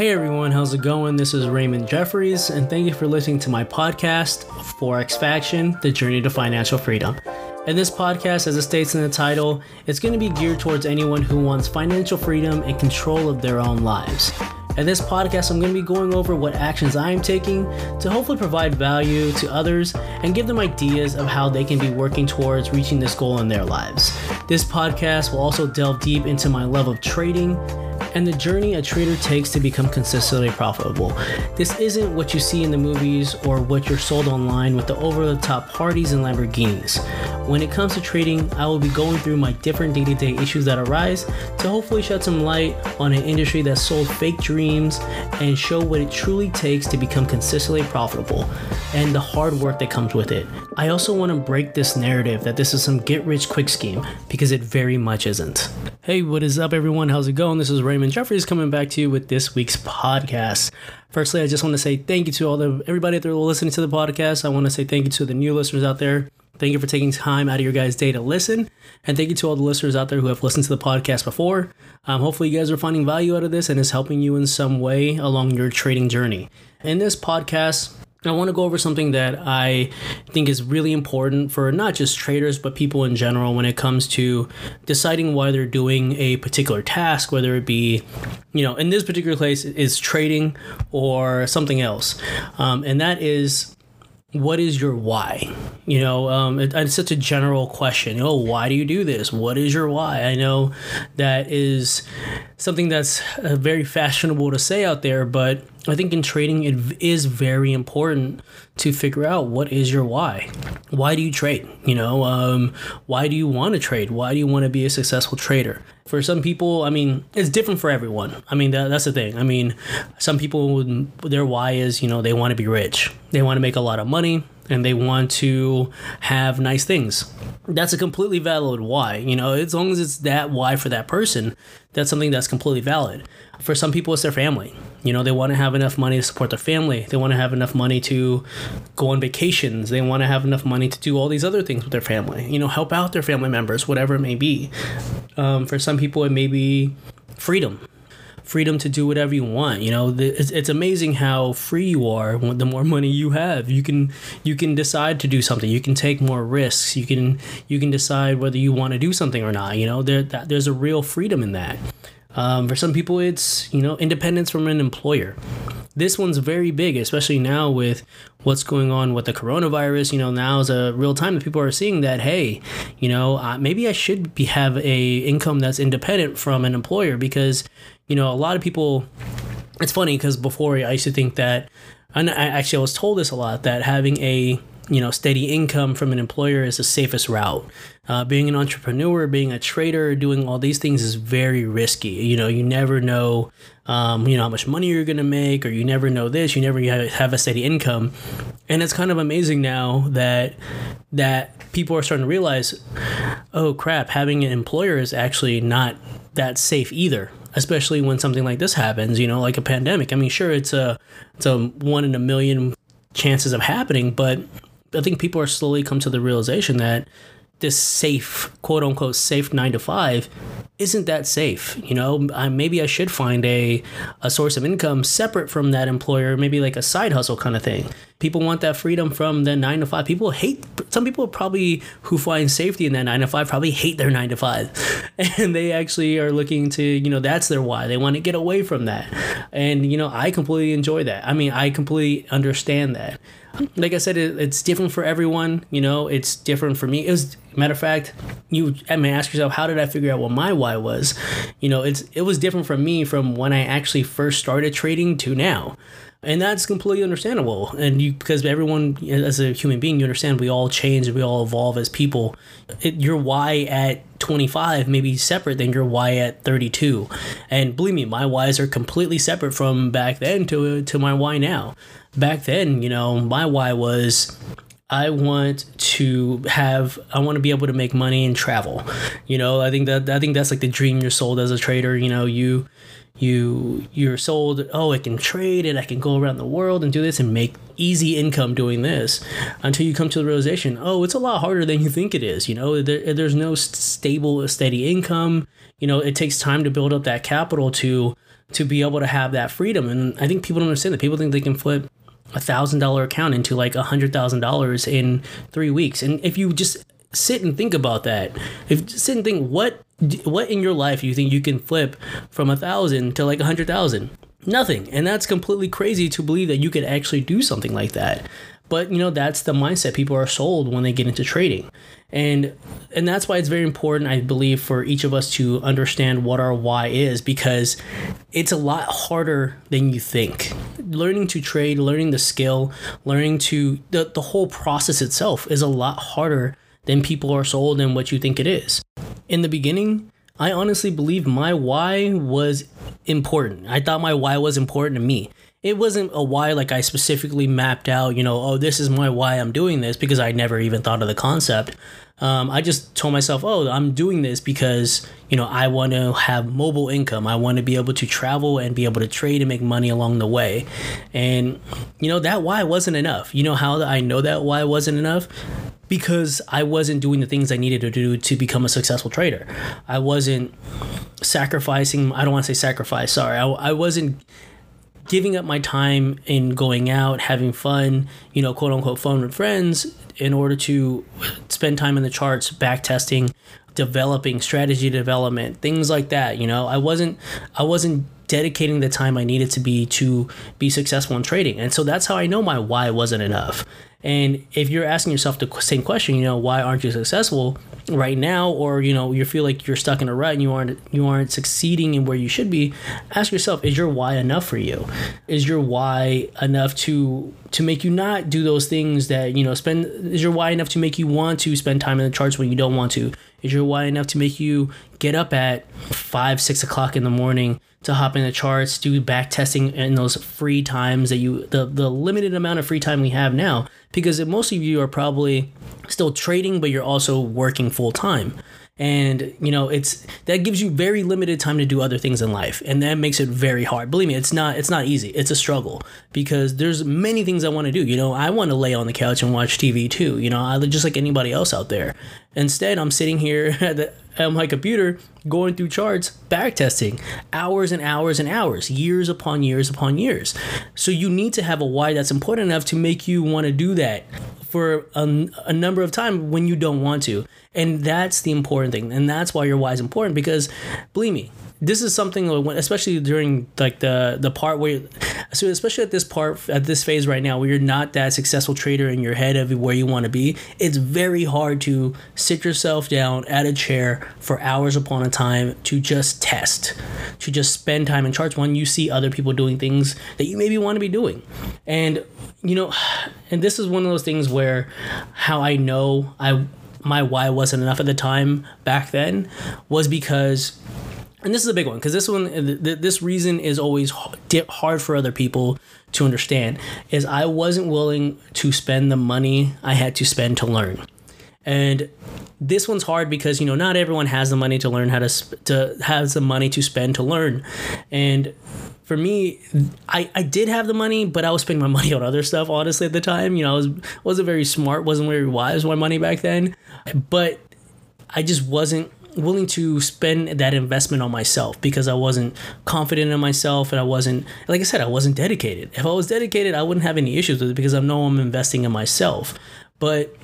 Hey everyone, how's it going? This is Raymond Jeffries, and thank you for listening to my podcast, Forex Faction The Journey to Financial Freedom. In this podcast, as it states in the title, it's going to be geared towards anyone who wants financial freedom and control of their own lives. In this podcast, I'm going to be going over what actions I am taking to hopefully provide value to others and give them ideas of how they can be working towards reaching this goal in their lives. This podcast will also delve deep into my love of trading and the journey a trader takes to become consistently profitable. This isn't what you see in the movies or what you're sold online with the over the top parties and Lamborghinis. When it comes to trading, I will be going through my different day to day issues that arise to hopefully shed some light on an industry that sold fake dreams and show what it truly takes to become consistently profitable and the hard work that comes with it. I also want to break this narrative that this is some get rich quick scheme because it very much isn't. Hey, what is up, everyone? How's it going? This is Raymond Jeffries coming back to you with this week's podcast. Firstly, I just want to say thank you to all the everybody that are listening to the podcast. I want to say thank you to the new listeners out there. Thank you for taking time out of your guys' day to listen. And thank you to all the listeners out there who have listened to the podcast before. Um, hopefully, you guys are finding value out of this and is helping you in some way along your trading journey. In this podcast, I want to go over something that I think is really important for not just traders, but people in general when it comes to deciding why they're doing a particular task, whether it be, you know, in this particular case, is trading or something else. Um, and that is what is your why? You know, um, it, it's such a general question. Oh, why do you do this? What is your why? I know that is something that's uh, very fashionable to say out there, but I think in trading it is very important to figure out what is your why. Why do you trade? You know, um, why do you want to trade? Why do you want to be a successful trader? For some people, I mean, it's different for everyone. I mean, that, that's the thing. I mean, some people, their why is, you know, they want to be rich. They want to make a lot of money and they want to have nice things. That's a completely valid why. You know, as long as it's that why for that person, that's something that's completely valid. For some people, it's their family. You know, they want to have enough money to support their family. They want to have enough money to go on vacations. They want to have enough money to do all these other things with their family. You know, help out their family members, whatever it may be. Um, for some people, it may be freedom freedom to do whatever you want. You know, it's, it's amazing how free you are. The more money you have, you can you can decide to do something. You can take more risks. You can you can decide whether you want to do something or not. You know, there that, there's a real freedom in that. Um, for some people, it's you know independence from an employer. This one's very big, especially now with what's going on with the coronavirus. You know, now is a real time that people are seeing that hey, you know, uh, maybe I should be have a income that's independent from an employer because you know, a lot of people. It's funny because before I used to think that, and I actually I was told this a lot that having a you know steady income from an employer is the safest route. Uh, being an entrepreneur, being a trader, doing all these things is very risky. You know, you never know, um, you know, how much money you're gonna make, or you never know this. You never have a steady income, and it's kind of amazing now that that people are starting to realize, oh crap, having an employer is actually not that safe either especially when something like this happens, you know, like a pandemic. I mean, sure, it's a it's a one in a million chances of happening, but I think people are slowly come to the realization that this safe, quote unquote, safe nine to five isn't that safe. You know, I, maybe I should find a, a source of income separate from that employer, maybe like a side hustle kind of thing. People want that freedom from the nine to five. People hate, some people probably who find safety in that nine to five probably hate their nine to five. And they actually are looking to, you know, that's their why. They want to get away from that. And, you know, I completely enjoy that. I mean, I completely understand that like I said, it, it's different for everyone. You know, it's different for me. It was matter of fact, you I mean ask yourself, how did I figure out what my why was? You know, it's it was different for me from when I actually first started trading to now. And that's completely understandable. And you because everyone as a human being, you understand we all change we all evolve as people. It, your why at 25 may be separate than your why at 32. And believe me, my whys are completely separate from back then to to my why now back then, you know, my why was I want to have I want to be able to make money and travel. You know, I think that I think that's like the dream you're sold as a trader, you know, you you you're sold oh i can trade and i can go around the world and do this and make easy income doing this until you come to the realization oh it's a lot harder than you think it is you know there, there's no stable steady income you know it takes time to build up that capital to to be able to have that freedom. And I think people don't understand that. People think they can flip a thousand dollar account into like a hundred thousand dollars in three weeks. And if you just sit and think about that, if sit and think what what in your life you think you can flip from a thousand to like a hundred thousand? Nothing. And that's completely crazy to believe that you could actually do something like that. But you know, that's the mindset people are sold when they get into trading. And and that's why it's very important, I believe, for each of us to understand what our why is because it's a lot harder than you think. Learning to trade, learning the skill, learning to the, the whole process itself is a lot harder than people are sold and what you think it is. In the beginning, I honestly believe my why was important. I thought my why was important to me. It wasn't a why like I specifically mapped out, you know, oh, this is my why I'm doing this because I never even thought of the concept. Um, I just told myself, oh, I'm doing this because, you know, I want to have mobile income. I want to be able to travel and be able to trade and make money along the way. And, you know, that why wasn't enough. You know how I know that why wasn't enough? Because I wasn't doing the things I needed to do to become a successful trader. I wasn't sacrificing, I don't want to say sacrifice, sorry. I, I wasn't giving up my time in going out, having fun, you know, quote unquote fun with friends in order to spend time in the charts, back testing, developing strategy development, things like that. You know, I wasn't I wasn't dedicating the time I needed to be to be successful in trading. And so that's how I know my why wasn't enough. And if you're asking yourself the same question, you know, why aren't you successful right now, or you know, you feel like you're stuck in a rut and you aren't you aren't succeeding in where you should be, ask yourself: Is your why enough for you? Is your why enough to to make you not do those things that you know spend? Is your why enough to make you want to spend time in the charts when you don't want to? Is your why enough to make you get up at five, six o'clock in the morning to hop in the charts, do back testing in those free times that you the the limited amount of free time we have now? Because most of you are probably still trading, but you're also working full time and you know it's that gives you very limited time to do other things in life and that makes it very hard. Believe me it's not it's not easy. It's a struggle because there's many things i want to do. You know i want to lay on the couch and watch tv too you know I, just like anybody else out there. Instead i'm sitting here at, the, at my computer going through charts back testing hours and hours and hours years upon years upon years. So you need to have a why that's important enough to make you want to do that for a, a number of time when you don't want to. And that's the important thing. And that's why your why is important because believe me this is something especially during like the the part where so especially at this part at this phase right now where you're not that successful trader in your head of where you want to be it's very hard to sit yourself down at a chair for hours upon a time to just test to just spend time in charts when you see other people doing things that you maybe want to be doing. And you know and this is one of those things where how i know i my why wasn't enough at the time back then was because and this is a big one because this one this reason is always hard for other people to understand is i wasn't willing to spend the money i had to spend to learn and this one's hard because you know not everyone has the money to learn how to sp- to has the money to spend to learn and for me, I, I did have the money, but I was spending my money on other stuff. Honestly, at the time, you know, I was wasn't very smart, wasn't very wise with my money back then. But I just wasn't willing to spend that investment on myself because I wasn't confident in myself and I wasn't like I said I wasn't dedicated. If I was dedicated, I wouldn't have any issues with it because I know I'm investing in myself. But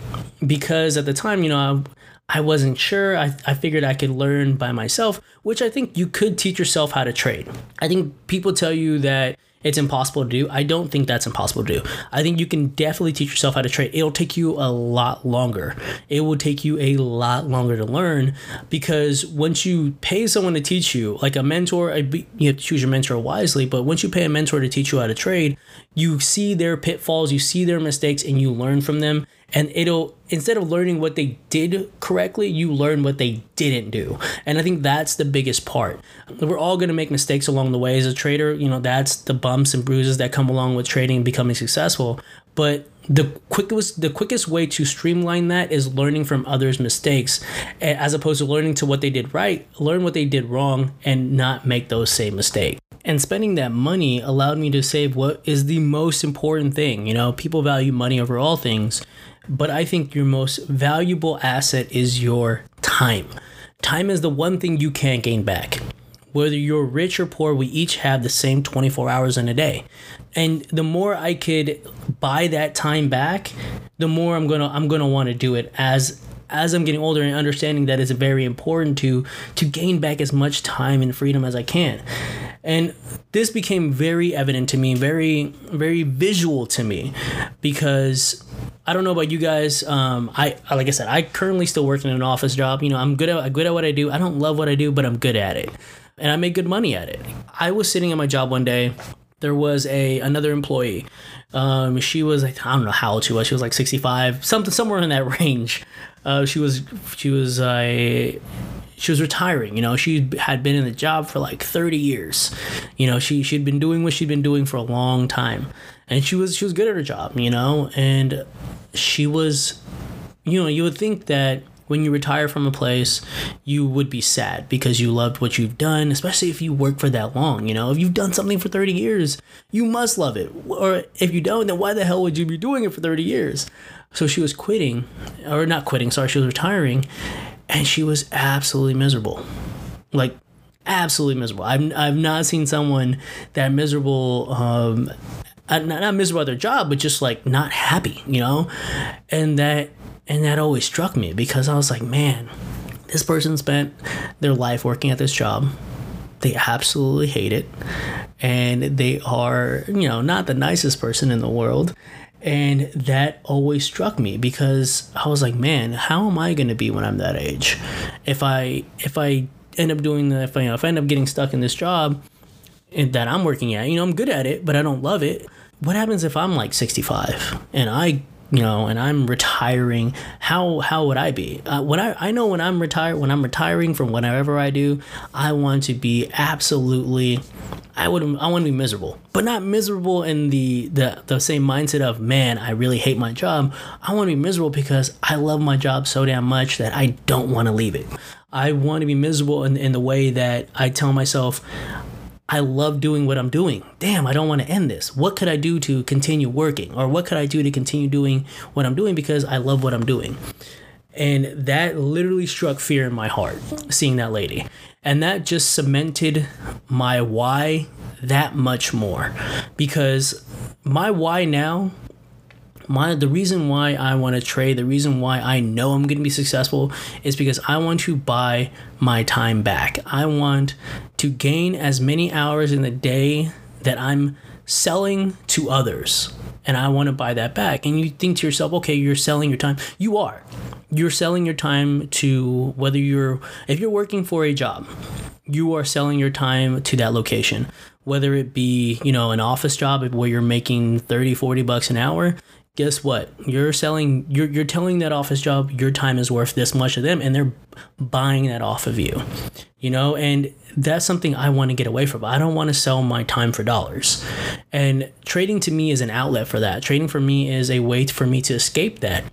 because at the time, you know, I I wasn't sure. I, I figured I could learn by myself, which I think you could teach yourself how to trade. I think people tell you that it's impossible to do. I don't think that's impossible to do. I think you can definitely teach yourself how to trade. It'll take you a lot longer. It will take you a lot longer to learn because once you pay someone to teach you, like a mentor, you have to choose your mentor wisely, but once you pay a mentor to teach you how to trade, you see their pitfalls, you see their mistakes, and you learn from them and it'll instead of learning what they did correctly you learn what they didn't do. And i think that's the biggest part. We're all going to make mistakes along the way. As a trader you know that's the bumps and bruises that come along with trading and becoming successful. But the quickest the quickest way to streamline that is learning from others mistakes as opposed to learning to what they did right learn what they did wrong and not make those same mistakes. And spending that money allowed me to save what is the most important thing. You know people value money over all things but I think your most valuable asset is your time. Time is the one thing you can't gain back. whether you're rich or poor, we each have the same 24 hours in a day. And the more I could buy that time back, the more I'm gonna I'm gonna want to do it as as I'm getting older and understanding that it's very important to to gain back as much time and freedom as I can. And this became very evident to me, very very visual to me because I don't know about you guys. Um, I like I said, I currently still work in an office job. You know, I'm good at good at what I do. I don't love what I do, but I'm good at it, and I make good money at it. I was sitting at my job one day. There was a another employee. Um, she was I don't know how old she was. She was like 65, something somewhere in that range. Uh, she was she was uh, she was retiring. You know, she had been in the job for like 30 years. You know, she she'd been doing what she'd been doing for a long time, and she was she was good at her job. You know, and she was, you know, you would think that when you retire from a place, you would be sad because you loved what you've done, especially if you work for that long. You know, if you've done something for 30 years, you must love it. Or if you don't, then why the hell would you be doing it for 30 years? So she was quitting, or not quitting, sorry, she was retiring, and she was absolutely miserable. Like, absolutely miserable. I've, I've not seen someone that miserable um, Uh, not, not miserable at their job, but just like not happy, you know? And that and that always struck me because I was like, man, this person spent their life working at this job. They absolutely hate it. And they are, you know, not the nicest person in the world. And that always struck me because I was like, man, how am I going to be when I'm that age? If I if I end up doing the if I, you know, if I end up getting stuck in this job eh, that I'm working at, you know, I'm good at it, but I don't love it. What happens if I'm like 65 and I you know, and I'm retiring, how how would I be? Uh, when I I know when I'm retired, when I'm retiring from whatever I do, I want to be absolutely, I would I want to be miserable, but not miserable in the the the same mindset of man, I really hate my job. I want to be miserable because I love my job so damn much that I don't want to leave it. I want to be miserable in, in the way that I tell myself I love doing what I'm doing. Damn, I don't want to end this. What could I do to continue working? Or what could I do to continue doing what I'm doing because I love what I'm doing? And that literally struck fear in my heart, seeing that lady. And that just cemented my why that much more. Because my why now my the reason why I want to trade, the reason why I know I'm going to be successful is because I want to buy my time back. I want to gain as many hours in the day that I'm selling to others and I want to buy that back. And you think to yourself, okay, you're selling your time. You are. You're selling your time to whether you're if you're working for a job, you are selling your time to that location. Whether it be, you know, an office job where you're making 30, 40 bucks an hour, guess what? You're selling you're you're telling that office job your time is worth this much of them and they're buying that off of you. You know, and that's something I want to get away from. I don't want to sell my time for dollars. And trading to me is an outlet for that. Trading for me is a way for me to escape that.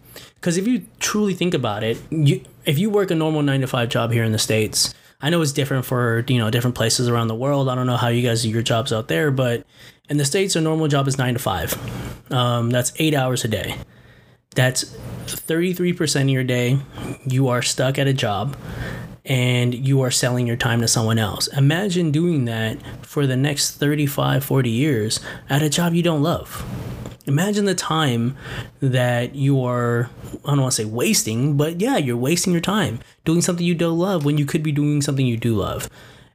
Cuz if you truly think about it, you if you work a normal 9 to 5 job here in the states, I know it's different for you know different places around the world. I don't know how you guys do your jobs out there, but in the states, a normal job is nine to five. Um, that's eight hours a day. That's thirty three percent of your day. You are stuck at a job, and you are selling your time to someone else. Imagine doing that for the next 35, 40 years at a job you don't love. Imagine the time that you are, I don't want to say wasting, but yeah, you're wasting your time doing something you don't love when you could be doing something you do love.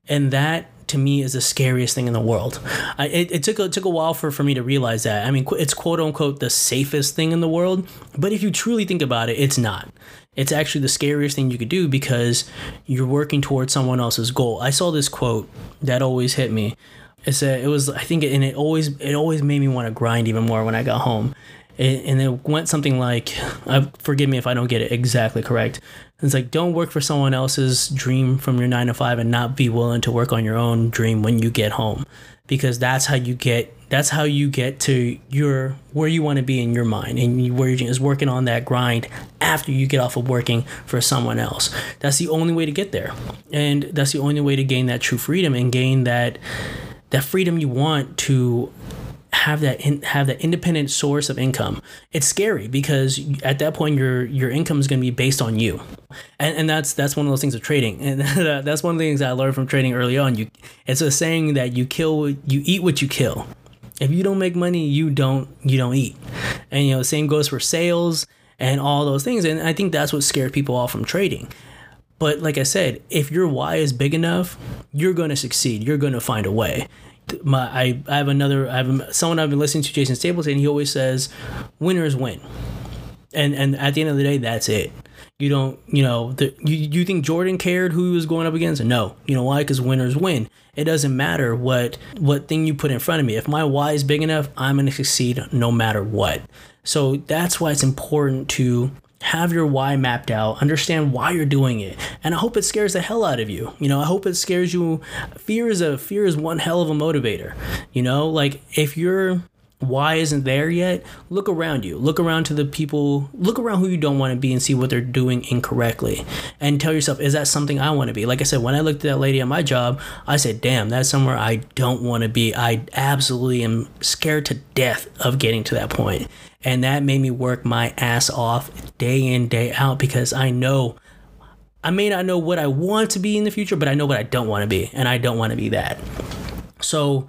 And that to me is the scariest thing in the world. I, it, it took a, it took a while for, for me to realize that. I mean, it's quote unquote the safest thing in the world, but if you truly think about it, it's not. It's actually the scariest thing you could do because you're working towards someone else's goal. I saw this quote that always hit me. It said it was I think and it always it always made me want to grind even more when I got home. It, and it went something like, uh, forgive me if I don't get it exactly correct. It's like don't work for someone else's dream from your nine to five and not be willing to work on your own dream when you get home, because that's how you get that's how you get to your where you want to be in your mind and you, where you're working on that grind after you get off of working for someone else. That's the only way to get there, and that's the only way to gain that true freedom and gain that that freedom you want to have that in, have that independent source of income. It's scary because at that point your your income is going to be based on you, and and that's that's one of those things of trading, and that's one of the things I learned from trading early on. You it's a saying that you kill you eat what you kill. If you don't make money, you don't you don't eat, and you know same goes for sales and all those things. And I think that's what scared people off from trading. But like I said, if your why is big enough, you're going to succeed. You're going to find a way. My I, I have another I have someone I've been listening to Jason Stapleton and he always says winners win. And and at the end of the day that's it. You don't you know the, you, you think Jordan cared who he was going up against? No. You know why? Because winners win. It doesn't matter what what thing you put in front of me. If my why is big enough I'm going to succeed no matter what. So that's why it's important to have your why mapped out, understand why you're doing it. And I hope it scares the hell out of you. You know, I hope it scares you. Fear is a fear is one hell of a motivator. You know, like if you're why isn't there yet look around you. Look around to the people look around who you don't want to be and see what they're doing incorrectly. And tell yourself is that something i want to be? Like i said when i looked at that lady at my job i said damn that's somewhere i don't want to be. I absolutely am scared to death of getting to that point. and that made me work my ass off day in day out because i know i may not know what i want to be in the future but i know what i don't want to be and i don't want to be that. So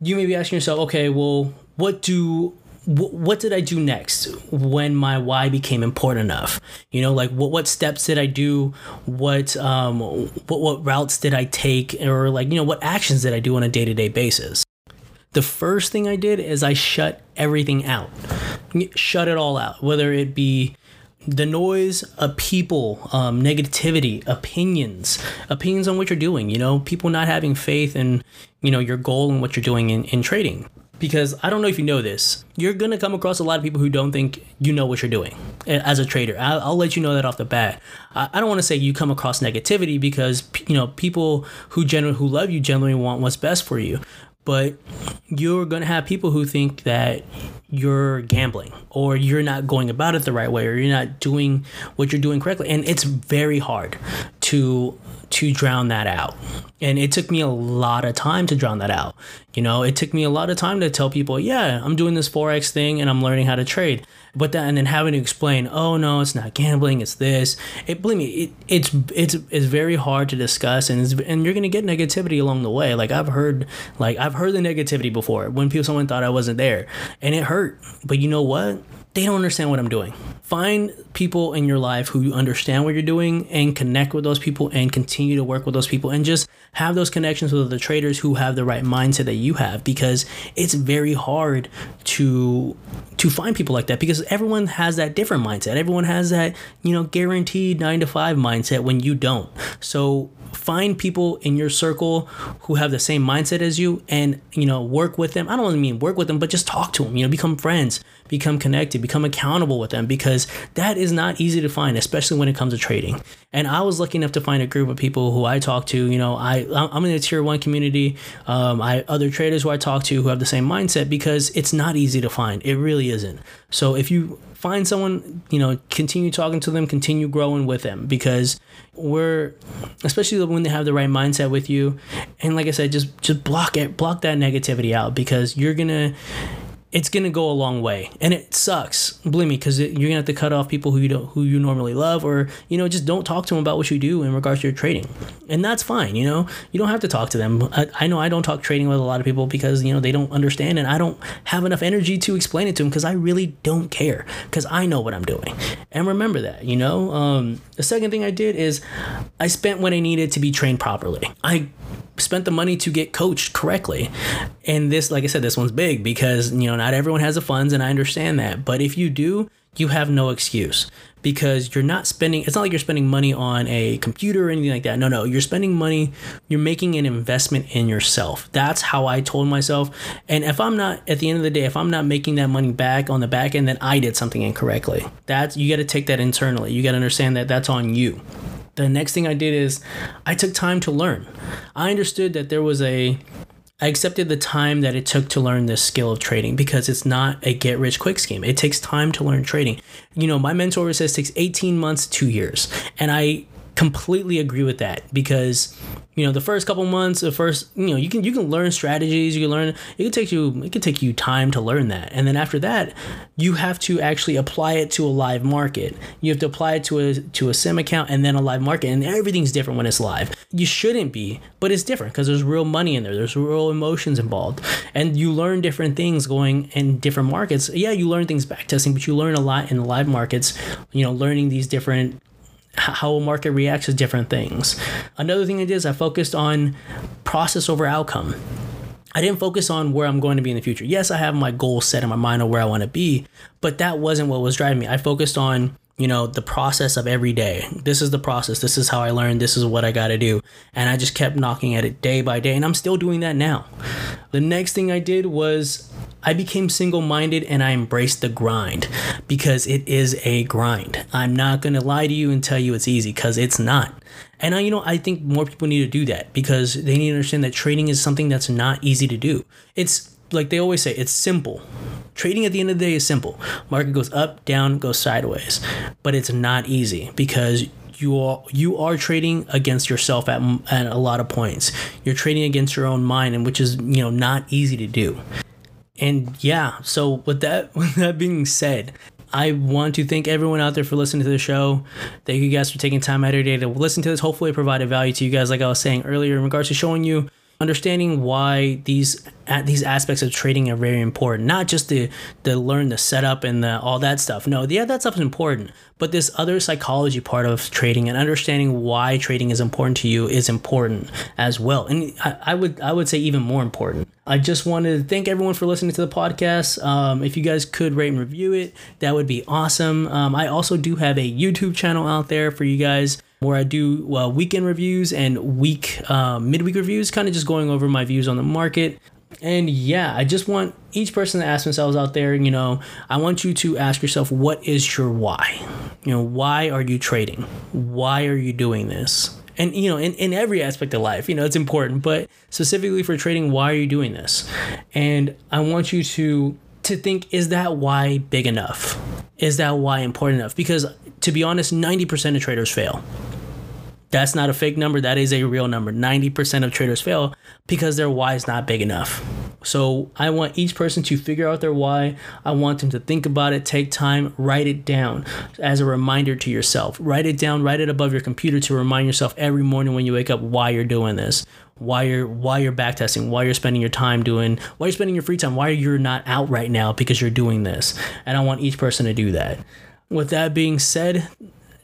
you may be asking yourself okay well what do what did I do next when my why became important enough? You know, like what what steps did I do? What um what what routes did I take or like, you know, what actions did I do on a day-to-day basis? The first thing I did is I shut everything out. Shut it all out, whether it be the noise of people, um, negativity, opinions, opinions on what you're doing, you know, people not having faith in, you know, your goal and what you're doing in, in trading because I don't know if you know this. You're gonna come across a lot of people who don't think you know what you're doing eh, as a trader. I'll, I'll let you know that off the bat. I, I don't want to say you come across negativity because you know people who generally who love you generally want what's best for you but you're going to have people who think that you're gambling or you're not going about it the right way or you're not doing what you're doing correctly and it's very hard to to drown that out. And it took me a lot of time to drown that out. You know, it took me a lot of time to tell people, yeah, I'm doing this Forex thing and I'm learning how to trade. But then, and then having to explain, oh no, it's not gambling, it's this. It believe me, it, it's it's it's very hard to discuss, and and you're gonna get negativity along the way. Like I've heard, like I've heard the negativity before when people someone thought I wasn't there, and it hurt. But you know what? they don't understand what I'm doing. Find people in your life who understand what you're doing and connect with those people and continue to work with those people and just have those connections with the traders who have the right mindset that you have because it's very hard to to find people like that because everyone has that different mindset. Everyone has that, you know, guaranteed 9 to 5 mindset when you don't. So find people in your circle who have the same mindset as you and you know work with them. I don't mean work with them but just talk to them you know become friends become connected become accountable with them because that is not easy to find especially when it comes to trading. And i was lucky enough to find a group of people who i talk to you know i i'm in the tier one community. Um, i other traders who i talk to who have the same mindset because it's not easy to find. It really isn't so if you find someone, you know, continue talking to them, continue growing with them because we're especially when they have the right mindset with you. And like I said, just just block it, block that negativity out because you're gonna it's gonna go a long way, and it sucks. Believe me, because you're gonna have to cut off people who you don't, who you normally love, or you know, just don't talk to them about what you do in regards to your trading, and that's fine. You know, you don't have to talk to them. I, I know I don't talk trading with a lot of people because you know they don't understand, and I don't have enough energy to explain it to them because I really don't care because I know what I'm doing, and remember that. You know, um, the second thing I did is I spent what I needed to be trained properly. I spent the money to get coached correctly. And this, like I said, this one's big because, you know, not everyone has the funds and I understand that. But if you do, you have no excuse because you're not spending it's not like you're spending money on a computer or anything like that. No no you're spending money you're making an investment in yourself. That's how i told myself. And if i'm not at the end of the day if i'm not making that money back on the back end then i did something incorrectly. That's you got to take that internally. You got to understand that that's on you the next thing I did is I took time to learn. I understood that there was a I accepted the time that it took to learn this skill of trading because it's not a get rich quick scheme. It takes time to learn trading. You know, my mentor says it takes 18 months, 2 years. And I completely agree with that because you know the first couple months the first you know you can you can learn strategies you can learn it can take you it can take you time to learn that. And then after that you have to actually apply it to a live market. You have to apply it to a to a sim account and then a live market and everything's different when it's live. You shouldn't be but it's different because there's real money in there. There's real emotions involved. And you learn different things going in different markets. Yeah you learn things back testing but you learn a lot in live markets you know learning these different how a market reacts to different things. Another thing I did is I focused on process over outcome. I didn't focus on where I'm going to be in the future. Yes, I have my goals set in my mind of where I want to be, but that wasn't what was driving me. I focused on you know the process of every day this is the process this is how i learned this is what i got to do and i just kept knocking at it day by day and i'm still doing that now the next thing i did was I became single minded and I embraced the grind because it is a grind. I'm not going to lie to you and tell you it's easy because it's not. And I, you know, I think more people need to do that because they need to understand that trading is something that's not easy to do. It's like they always say, it's simple. Trading at the end of the day is simple. Market goes up, down, goes sideways, but it's not easy because you are you are trading against yourself at, at a lot of points. You're trading against your own mind, and which is you know not easy to do and yeah, so with that with that being said, I want to thank everyone out there for listening to the show. Thank you guys for taking time out of your day to listen to this. Hopefully, it provided value to you guys, like I was saying earlier, in regards to showing you understanding why these these aspects of trading are very important. Not just to to learn the setup and the all that stuff. No, yeah, that stuff is important. But this other psychology part of trading and understanding why trading is important to you is important as well. And I, I would I would say even more important. I just wanted to thank everyone for listening to the podcast. Um, if you guys could rate and review it, that would be awesome. Um, I also do have a YouTube channel out there for you guys where I do weekend reviews and week uh, midweek reviews, kind of just going over my views on the market. And yeah, I just want each person to ask themselves out there, you know, I want you to ask yourself, what is your why? You know, why are you trading? Why are you doing this? And, you know, in, in every aspect of life, you know, it's important, but specifically for trading, why are you doing this? And I want you to to think is that why big enough is that why important enough because to be honest 90% of traders fail that's not a fake number. That is a real number. 90% of traders fail because their why is not big enough. So I want each person to figure out their why. I want them to think about it, take time, write it down as a reminder to yourself. Write it down, write it above your computer to remind yourself every morning when you wake up why you're doing this. Why you're why you're backtesting, why you're spending your time doing, why you're spending your free time, why you're not out right now because you're doing this. And I want each person to do that. With that being said,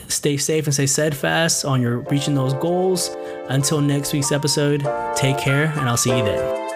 stay safe and stay steadfast on your reaching those goals. Until next week's episode, take care and I'll see you then.